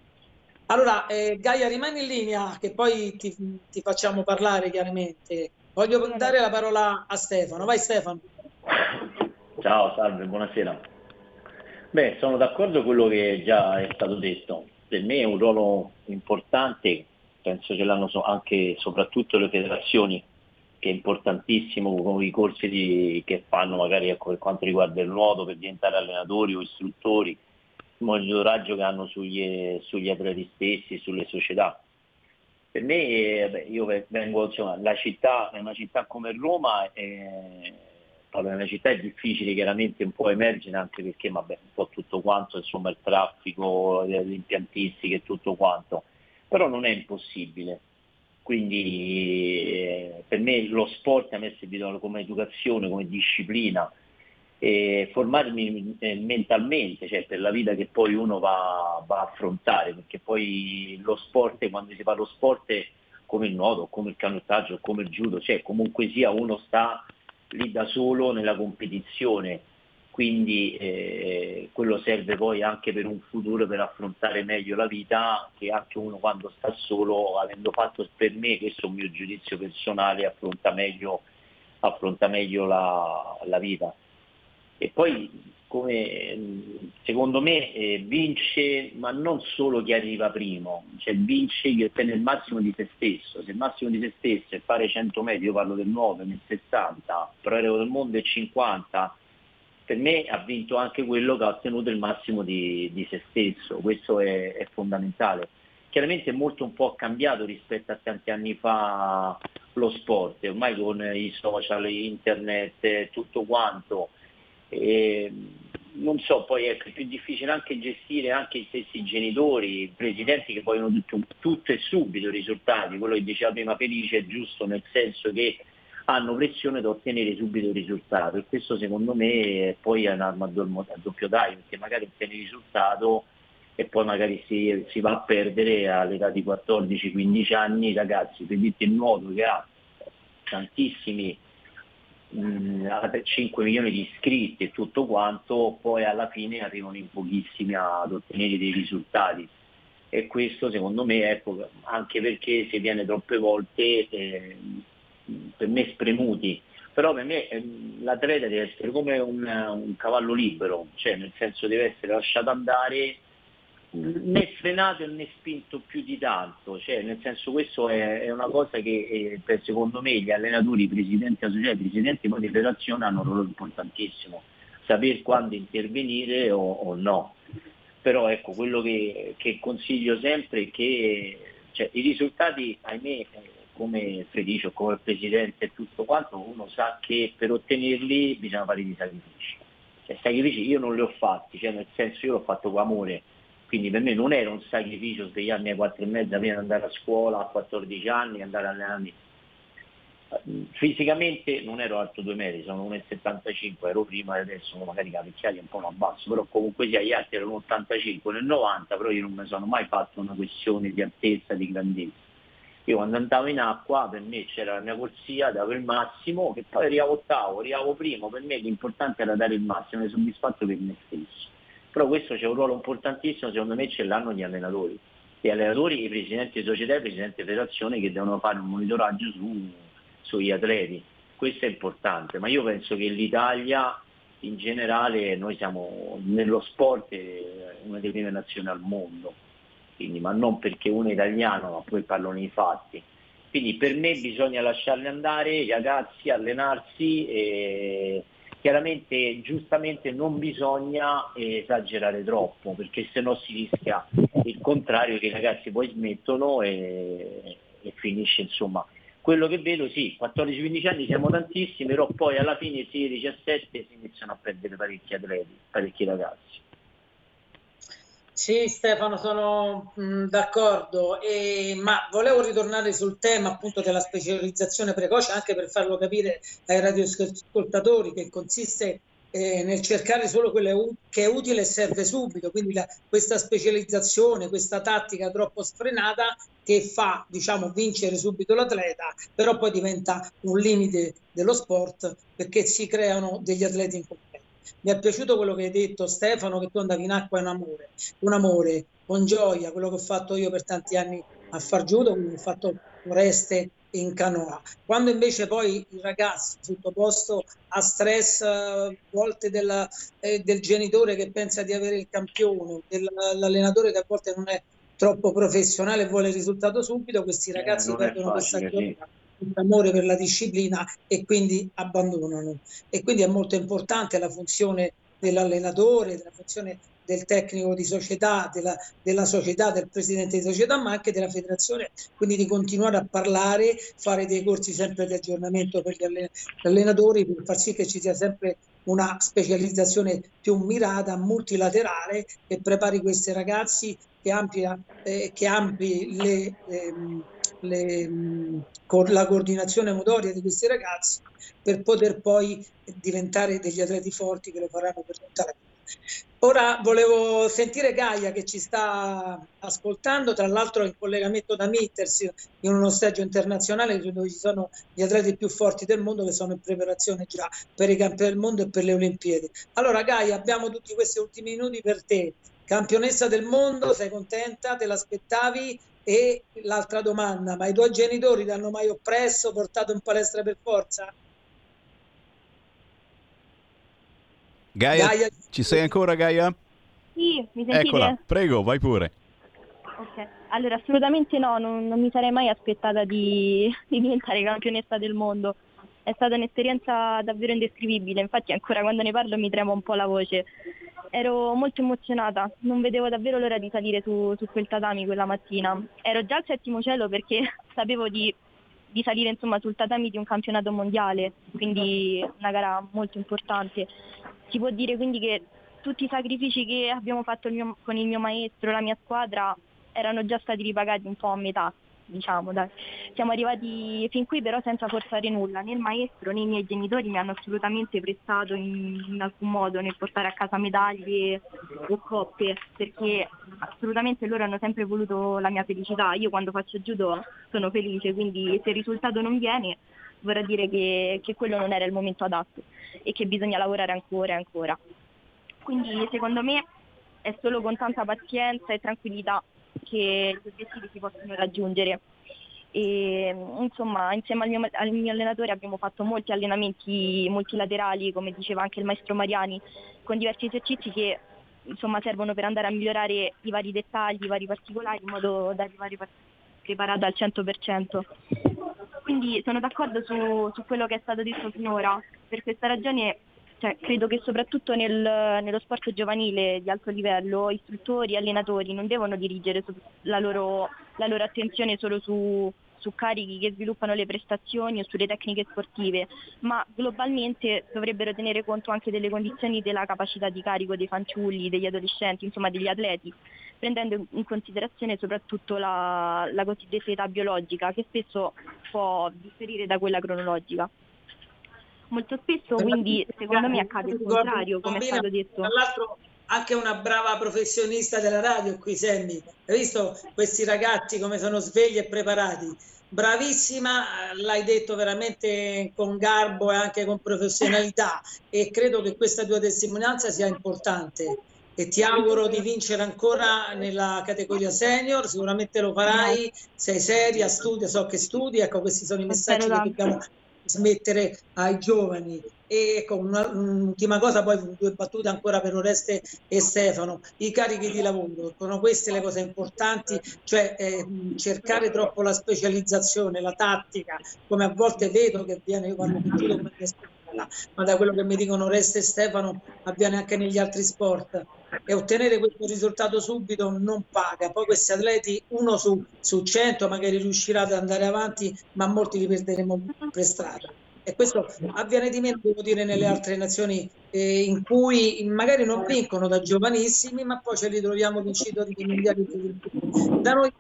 Allora, eh, Gaia, rimani in linea che poi ti, ti facciamo parlare chiaramente. Voglio dare la parola a Stefano. Vai Stefano. Ciao, salve, buonasera. Beh, sono d'accordo con quello che già è stato detto. Per me è un ruolo importante, penso che l'hanno anche e soprattutto le federazioni, che è importantissimo con i corsi di- che fanno magari ecco, per quanto riguarda il nuoto per diventare allenatori o istruttori, il monitoraggio che hanno sugli, sugli atleti stessi, sulle società. Per me, eh, beh, io ve- vengo, insomma, la città, una città come Roma, eh, di una città è difficile chiaramente un po' emergere anche perché vabbè, un po' tutto quanto, insomma il traffico, impiantistiche e tutto quanto, però non è impossibile. Quindi eh, per me lo sport a me è servito come educazione, come disciplina, e formarmi eh, mentalmente, cioè per la vita che poi uno va, va a affrontare, perché poi lo sport, quando si fa lo sport come il nuoto, come il canottaggio, come il judo, cioè comunque sia uno sta lì da solo nella competizione, quindi eh, quello serve poi anche per un futuro per affrontare meglio la vita, che anche uno quando sta solo, avendo fatto per me, questo è un mio giudizio personale, affronta meglio, affronta meglio la, la vita. E poi come mh, secondo me eh, vince, ma non solo chi arriva primo, cioè vince chi ottiene il massimo di se stesso, se il massimo di se stesso è fare 100 metri, io parlo del 9, nel 60, però ero del mondo è 50, per me ha vinto anche quello che ha ottenuto il massimo di, di se stesso, questo è, è fondamentale. Chiaramente è molto un po' cambiato rispetto a tanti anni fa lo sport, ormai con i social, internet, tutto quanto, e, non so, poi è più difficile anche gestire anche i stessi genitori, presidenti che vogliono tutto, tutto e subito risultati, quello che diceva prima Felice è giusto nel senso che hanno pressione da ottenere subito il risultato. E questo secondo me poi è un'arma a doppio taglio perché magari ottieni il risultato e poi magari si, si va a perdere all'età di 14-15 anni ragazzi, dirti il nuoto che ha tantissimi mh, 5 milioni di iscritti e tutto quanto, poi alla fine arrivano in pochissimi ad ottenere dei risultati. E questo secondo me, ecco, anche perché si viene troppe volte eh, per me spremuti, però per me eh, l'atleta deve essere come un, un cavallo libero, cioè nel senso deve essere lasciato andare né frenato né spinto più di tanto, cioè, nel senso questo è, è una cosa che eh, secondo me gli allenatori, i presidenti associati, i presidenti di federazione hanno un ruolo importantissimo, saper quando intervenire o, o no. Però ecco, quello che, che, consiglio sempre è che cioè, i risultati, ahimè, come Felice o come presidente e tutto quanto, uno sa che per ottenerli bisogna fare dei sacrifici. Cioè, sacrifici io non li ho fatti, cioè, nel senso io l'ho fatto con amore, quindi per me non era un sacrificio svegliarmi alle 4 e mezza prima di andare a scuola a 14 anni, andare a allenarmi. Fisicamente non ero alto 2 metri, sono 1,75, ero prima e adesso magari la vecchiaia un po' più basso, però comunque sia gli altri erano 85 nel 90, però io non mi sono mai fatto una questione di altezza, di grandezza. Io quando andavo in acqua per me c'era la mia corsia, davo il massimo, che poi arrivavo ottavo, arrivavo primo, per me l'importante era dare il massimo, mi soddisfatto per me stesso però questo c'è un ruolo importantissimo, secondo me ce l'hanno gli allenatori. Gli allenatori, i presidenti di società i presidenti di federazione che devono fare un monitoraggio su, sugli atleti. Questo è importante, ma io penso che l'Italia in generale, noi siamo nello sport una delle prime nazioni al mondo, quindi, ma non perché uno è italiano, ma poi parlano i fatti. Quindi per me bisogna lasciarli andare, i ragazzi, allenarsi e Chiaramente giustamente non bisogna esagerare troppo perché se no si rischia il contrario che i ragazzi poi smettono e, e finisce insomma. Quello che vedo sì, 14-15 anni siamo tantissimi, però poi alla fine 16-17 si iniziano a perdere parecchi atleti, parecchi ragazzi. Sì, Stefano, sono mh, d'accordo, ma volevo ritornare sul tema appunto della specializzazione precoce anche per farlo capire ai radioascoltatori che consiste eh, nel cercare solo quello che è utile e serve subito, quindi la, questa specializzazione, questa tattica troppo sfrenata che fa diciamo vincere subito l'atleta, però poi diventa un limite dello sport perché si creano degli atleti incompetenti. Mi è piaciuto quello che hai detto Stefano, che tu andavi in acqua è un amore, un amore, con gioia, quello che ho fatto io per tanti anni a far judo, quindi ho fatto foreste in canoa. Quando invece poi il ragazzo sottoposto a stress uh, volte della, eh, del genitore che pensa di avere il campione, dell'allenatore che a volte non è troppo professionale e vuole il risultato subito, questi eh, ragazzi eh, perdono questa. Sì amore per la disciplina e quindi abbandonano. E quindi è molto importante la funzione dell'allenatore, la funzione del tecnico di società, della, della, società, del presidente di società, ma anche della federazione, quindi di continuare a parlare, fare dei corsi sempre di aggiornamento per gli allenatori per far sì che ci sia sempre una specializzazione più mirata, multilaterale, che prepari questi ragazzi, che amplia, eh, che ampi le, ehm, le, la coordinazione motoria di questi ragazzi per poter poi diventare degli atleti forti che lo faranno per tutta la vita. Ora volevo sentire Gaia che ci sta ascoltando, tra l'altro in collegamento da Mitters in uno stadio internazionale dove ci sono gli atleti più forti del mondo che sono in preparazione già per i campi del mondo e per le Olimpiadi. Allora Gaia, abbiamo tutti questi ultimi minuti per te. Campionessa del mondo, sei contenta? Te l'aspettavi? E l'altra domanda, ma i tuoi genitori ti hanno mai oppresso, portato in palestra per forza? Gaia, Gaia, ci sei ancora Gaia? Sì, mi sentite? Eccola, prego, vai pure. Ok, allora assolutamente no, non, non mi sarei mai aspettata di, di diventare campionessa del mondo. È stata un'esperienza davvero indescrivibile, infatti ancora quando ne parlo mi trema un po' la voce ero molto emozionata, non vedevo davvero l'ora di salire su, su, quel tatami quella mattina. Ero già al settimo cielo perché sapevo di, di salire insomma, sul tatami di un campionato mondiale, quindi una gara molto importante. Si può dire quindi che tutti i sacrifici che abbiamo fatto il mio, con il mio maestro, la mia squadra, erano già stati ripagati un po' a metà. Diciamo, dai. Siamo arrivati fin qui però senza forzare nulla, né il maestro né i miei genitori mi hanno assolutamente prestato in, in alcun modo nel portare a casa medaglie o coppe, perché assolutamente loro hanno sempre voluto la mia felicità. Io quando faccio judo sono felice, quindi se il risultato non viene vorrà dire che, che quello non era il momento adatto e che bisogna lavorare ancora e ancora. Quindi secondo me è solo con tanta pazienza e tranquillità che gli obiettivi si possono raggiungere. E, insomma, insieme al mio, al mio, allenatore abbiamo fatto molti allenamenti multilaterali, come diceva anche il maestro Mariani, con diversi esercizi che insomma, servono per andare a migliorare i vari dettagli, i vari particolari, in modo da arrivare preparato al 100%. Quindi sono d'accordo su, su quello che è stato detto finora, per questa ragione cioè, credo che soprattutto nel, nello sport giovanile di alto livello istruttori e allenatori non devono dirigere la loro, la loro attenzione solo su, su carichi che sviluppano le prestazioni o sulle tecniche sportive, ma globalmente dovrebbero tenere conto anche delle condizioni della capacità di carico dei fanciulli, degli adolescenti, insomma degli atleti, prendendo in considerazione soprattutto la, la cosiddetta età biologica che spesso può differire da quella cronologica. Molto spesso quindi secondo me accade il contrario, come è stato detto. Tra l'altro anche una brava professionista della radio qui, Sammy. Hai visto questi ragazzi come sono svegli e preparati? Bravissima, l'hai detto veramente con garbo e anche con professionalità e credo che questa tua testimonianza sia importante e ti auguro di vincere ancora nella categoria senior, sicuramente lo farai, sei seria, studia, so che studi, ecco questi sono i messaggi che dobbiamo smettere ai giovani. E ecco, una, un'ultima cosa, poi due battute ancora per Oreste e Stefano, i carichi di lavoro, sono queste le cose importanti, cioè eh, cercare troppo la specializzazione, la tattica, come a volte vedo che viene, come ma da quello che mi dicono Oreste e Stefano avviene anche negli altri sport e ottenere questo risultato subito non paga. Poi questi atleti, uno su, su 100 magari riuscirà ad andare avanti, ma molti li perderemo per strada. E questo avviene di meno, devo dire, nelle altre nazioni eh, in cui magari non vincono da giovanissimi, ma poi ce li troviamo vincitori di mondiali. Da noi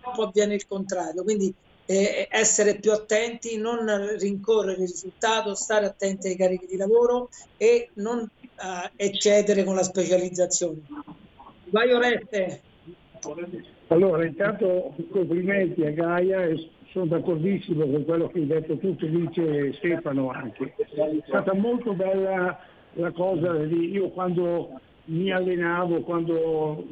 avviene il contrario, quindi eh, essere più attenti, non rincorrere il risultato, stare attenti ai carichi di lavoro e non uh, eccedere con la specializzazione. Vai Oreste. Allora, intanto complimenti a Gaia e sono d'accordissimo con quello che hai detto tu, che dice Stefano anche. È stata molto bella la cosa di io quando mi allenavo, quando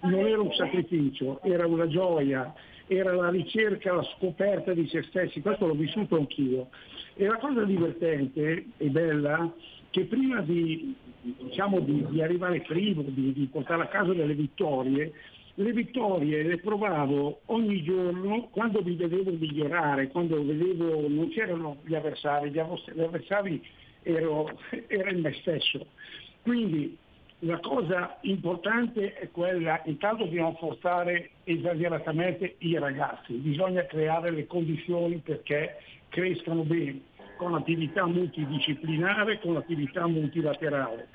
non era un sacrificio, era una gioia, era la ricerca, la scoperta di se stessi, questo l'ho vissuto anch'io. E la cosa divertente e bella che prima di, diciamo, di, di arrivare primo, di, di, portare a casa delle vittorie, le vittorie le provavo ogni giorno quando mi vedevo migliorare, quando vedevo non c'erano gli avversari, gli avversari ero, era in me stesso. Quindi la cosa importante è quella, intanto di non forzare esageratamente i ragazzi, bisogna creare le condizioni perché crescano bene con attività multidisciplinare, con attività multilaterale.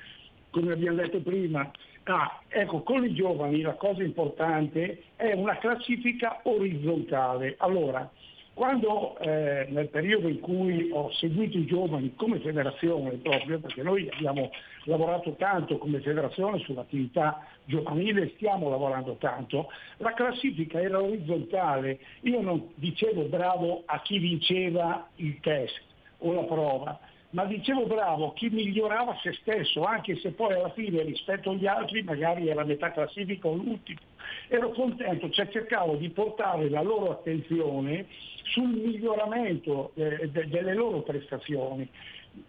Come abbiamo detto prima, ah, ecco, con i giovani la cosa importante è una classifica orizzontale. Allora, quando eh, nel periodo in cui ho seguito i giovani come federazione proprio, perché noi abbiamo lavorato tanto come federazione sull'attività giovanile, stiamo lavorando tanto, la classifica era orizzontale, io non dicevo bravo a chi vinceva il test, o la prova, ma dicevo bravo chi migliorava se stesso, anche se poi alla fine rispetto agli altri magari era metà classifica o l'ultimo. Ero contento, cioè cercavo di portare la loro attenzione sul miglioramento eh, de- delle loro prestazioni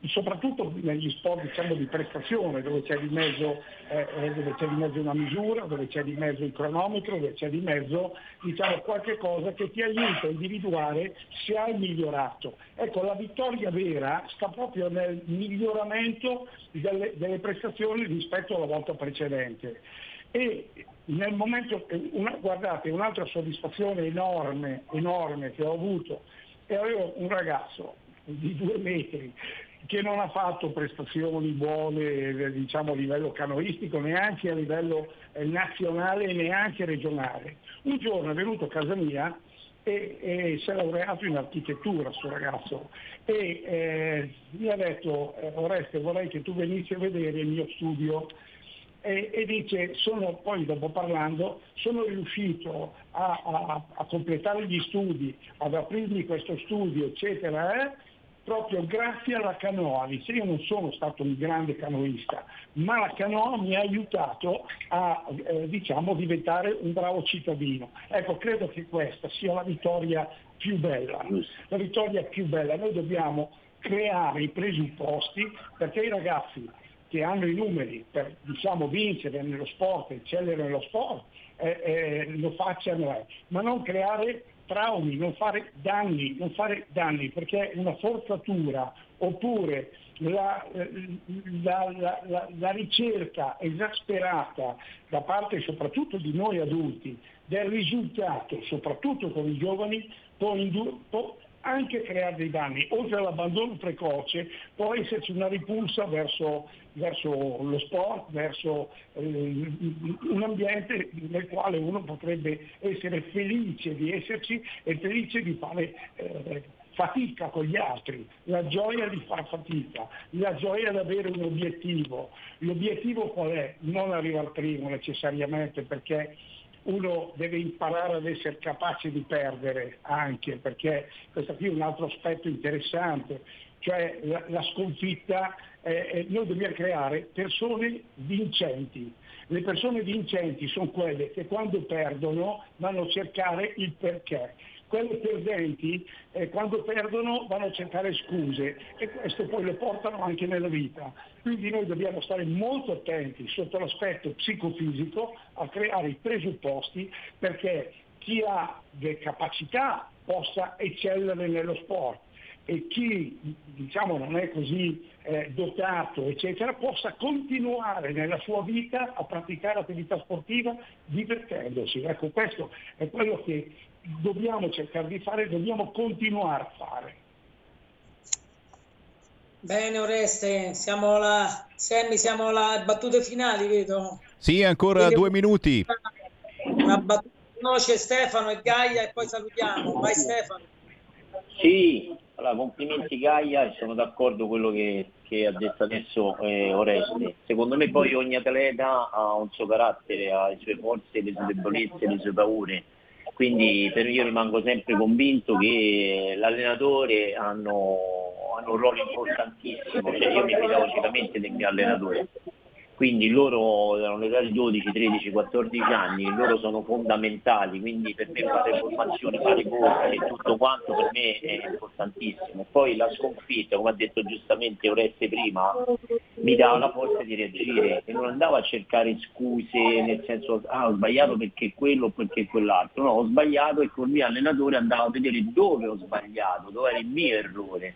soprattutto negli sport diciamo, di prestazione dove c'è, di mezzo, eh, eh, dove c'è di mezzo una misura, dove c'è di mezzo il cronometro, dove c'è di mezzo diciamo, qualche cosa che ti aiuta a individuare se hai migliorato. Ecco, la vittoria vera sta proprio nel miglioramento delle, delle prestazioni rispetto alla volta precedente. E nel momento, una, guardate, un'altra soddisfazione enorme, enorme che ho avuto, e avevo un ragazzo di due metri che non ha fatto prestazioni buone eh, diciamo, a livello canoistico, neanche a livello eh, nazionale e neanche regionale. Un giorno è venuto a casa mia e, e si è laureato in architettura sto ragazzo e eh, mi ha detto eh, Oreste vorrei che tu venissi a vedere il mio studio e, e dice sono poi dopo parlando sono riuscito a, a, a completare gli studi ad aprirmi questo studio eccetera eh, proprio grazie alla canoa. Dice, io non sono stato un grande canoista, ma la canoa mi ha aiutato a eh, diciamo, diventare un bravo cittadino. Ecco, credo che questa sia la vittoria più bella. La vittoria più bella. Noi dobbiamo creare i presupposti perché i ragazzi che hanno i numeri per diciamo, vincere nello sport, eccellere nello sport, eh, eh, lo facciano, eh. ma non creare traumi, non fare danni, non fare danni perché una forzatura oppure la, la, la, la, ricerca esasperata da parte soprattutto di noi adulti del risultato, soprattutto con i giovani, può, indu- può anche creare dei danni. Oltre all'abbandono precoce può esserci una ripulsa verso, verso lo sport, verso eh, un ambiente nel quale uno potrebbe essere felice di esserci e felice di fare eh, fatica con gli altri, la gioia di far fatica, la gioia di avere un obiettivo. L'obiettivo qual è? Non arrivare primo necessariamente perché uno deve imparare ad essere capace di perdere anche, perché questo qui è un altro aspetto interessante, cioè la, la sconfitta, eh, noi dobbiamo creare persone vincenti. Le persone vincenti sono quelle che quando perdono vanno a cercare il perché quelle perdenti eh, quando perdono vanno a cercare scuse e questo poi lo portano anche nella vita. Quindi noi dobbiamo stare molto attenti sotto l'aspetto psicofisico a creare i presupposti perché chi ha le capacità possa eccellere nello sport e chi diciamo, non è così eh, dotato, eccetera, possa continuare nella sua vita a praticare attività sportiva divertendosi. Ecco, questo è quello che dobbiamo cercare di fare, dobbiamo continuare a fare. Bene Oreste, siamo alla, Sammy, siamo alle battute finali, vedo. Sì, ancora Quindi, due minuti. Una battuta c'è Stefano e Gaia e poi salutiamo. Vai Stefano. Sì, allora, complimenti Gaia e sono d'accordo con quello che, che, ha detto adesso eh, Oreste. Secondo me poi ogni atleta ha un suo carattere, ha le sue forze, le sue debolezze, le sue paure. Quindi per io rimango sempre convinto che l'allenatore hanno, hanno un ruolo importantissimo, cioè io mi fido logicamente del mio allenatore, quindi loro erano l'età di 12, 13, 14 anni, loro sono fondamentali, quindi per me fare formazione, fare corsi e tutto quanto per me è importantissimo. Poi la sconfitta, come ha detto giustamente Oreste prima, mi dava la forza di reagire e non andavo a cercare scuse nel senso ah ho sbagliato perché quello o perché quell'altro, no, ho sbagliato e col mio allenatore andavo a vedere dove ho sbagliato, dove era il mio errore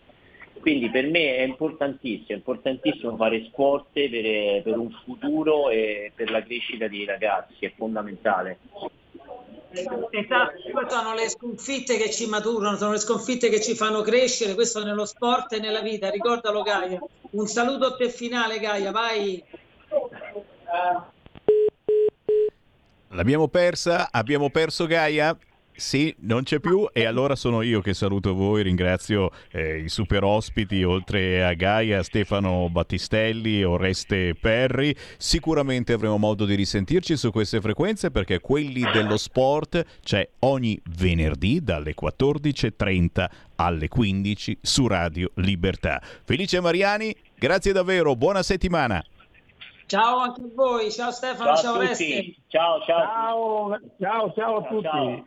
quindi per me è importantissimo, è importantissimo fare sport per, per, un futuro e per la crescita dei ragazzi, è fondamentale. Esatto, sono le sconfitte che ci maturano, sono le sconfitte che ci fanno crescere, questo nello sport e nella vita, ricordalo Gaia. Un saluto a te finale Gaia, vai! L'abbiamo persa, abbiamo perso Gaia. Sì, non c'è più e allora sono io che saluto voi, ringrazio eh, i super ospiti oltre a Gaia, Stefano Battistelli, Oreste Perri. Sicuramente avremo modo di risentirci su queste frequenze perché quelli dello sport c'è ogni venerdì dalle 14.30 alle 15 su Radio Libertà. Felice Mariani, grazie davvero, buona settimana. Ciao anche a voi, ciao Stefano, ciao, ciao Oreste. Ciao, ciao. Ciao, ciao, ciao a tutti. Ciao.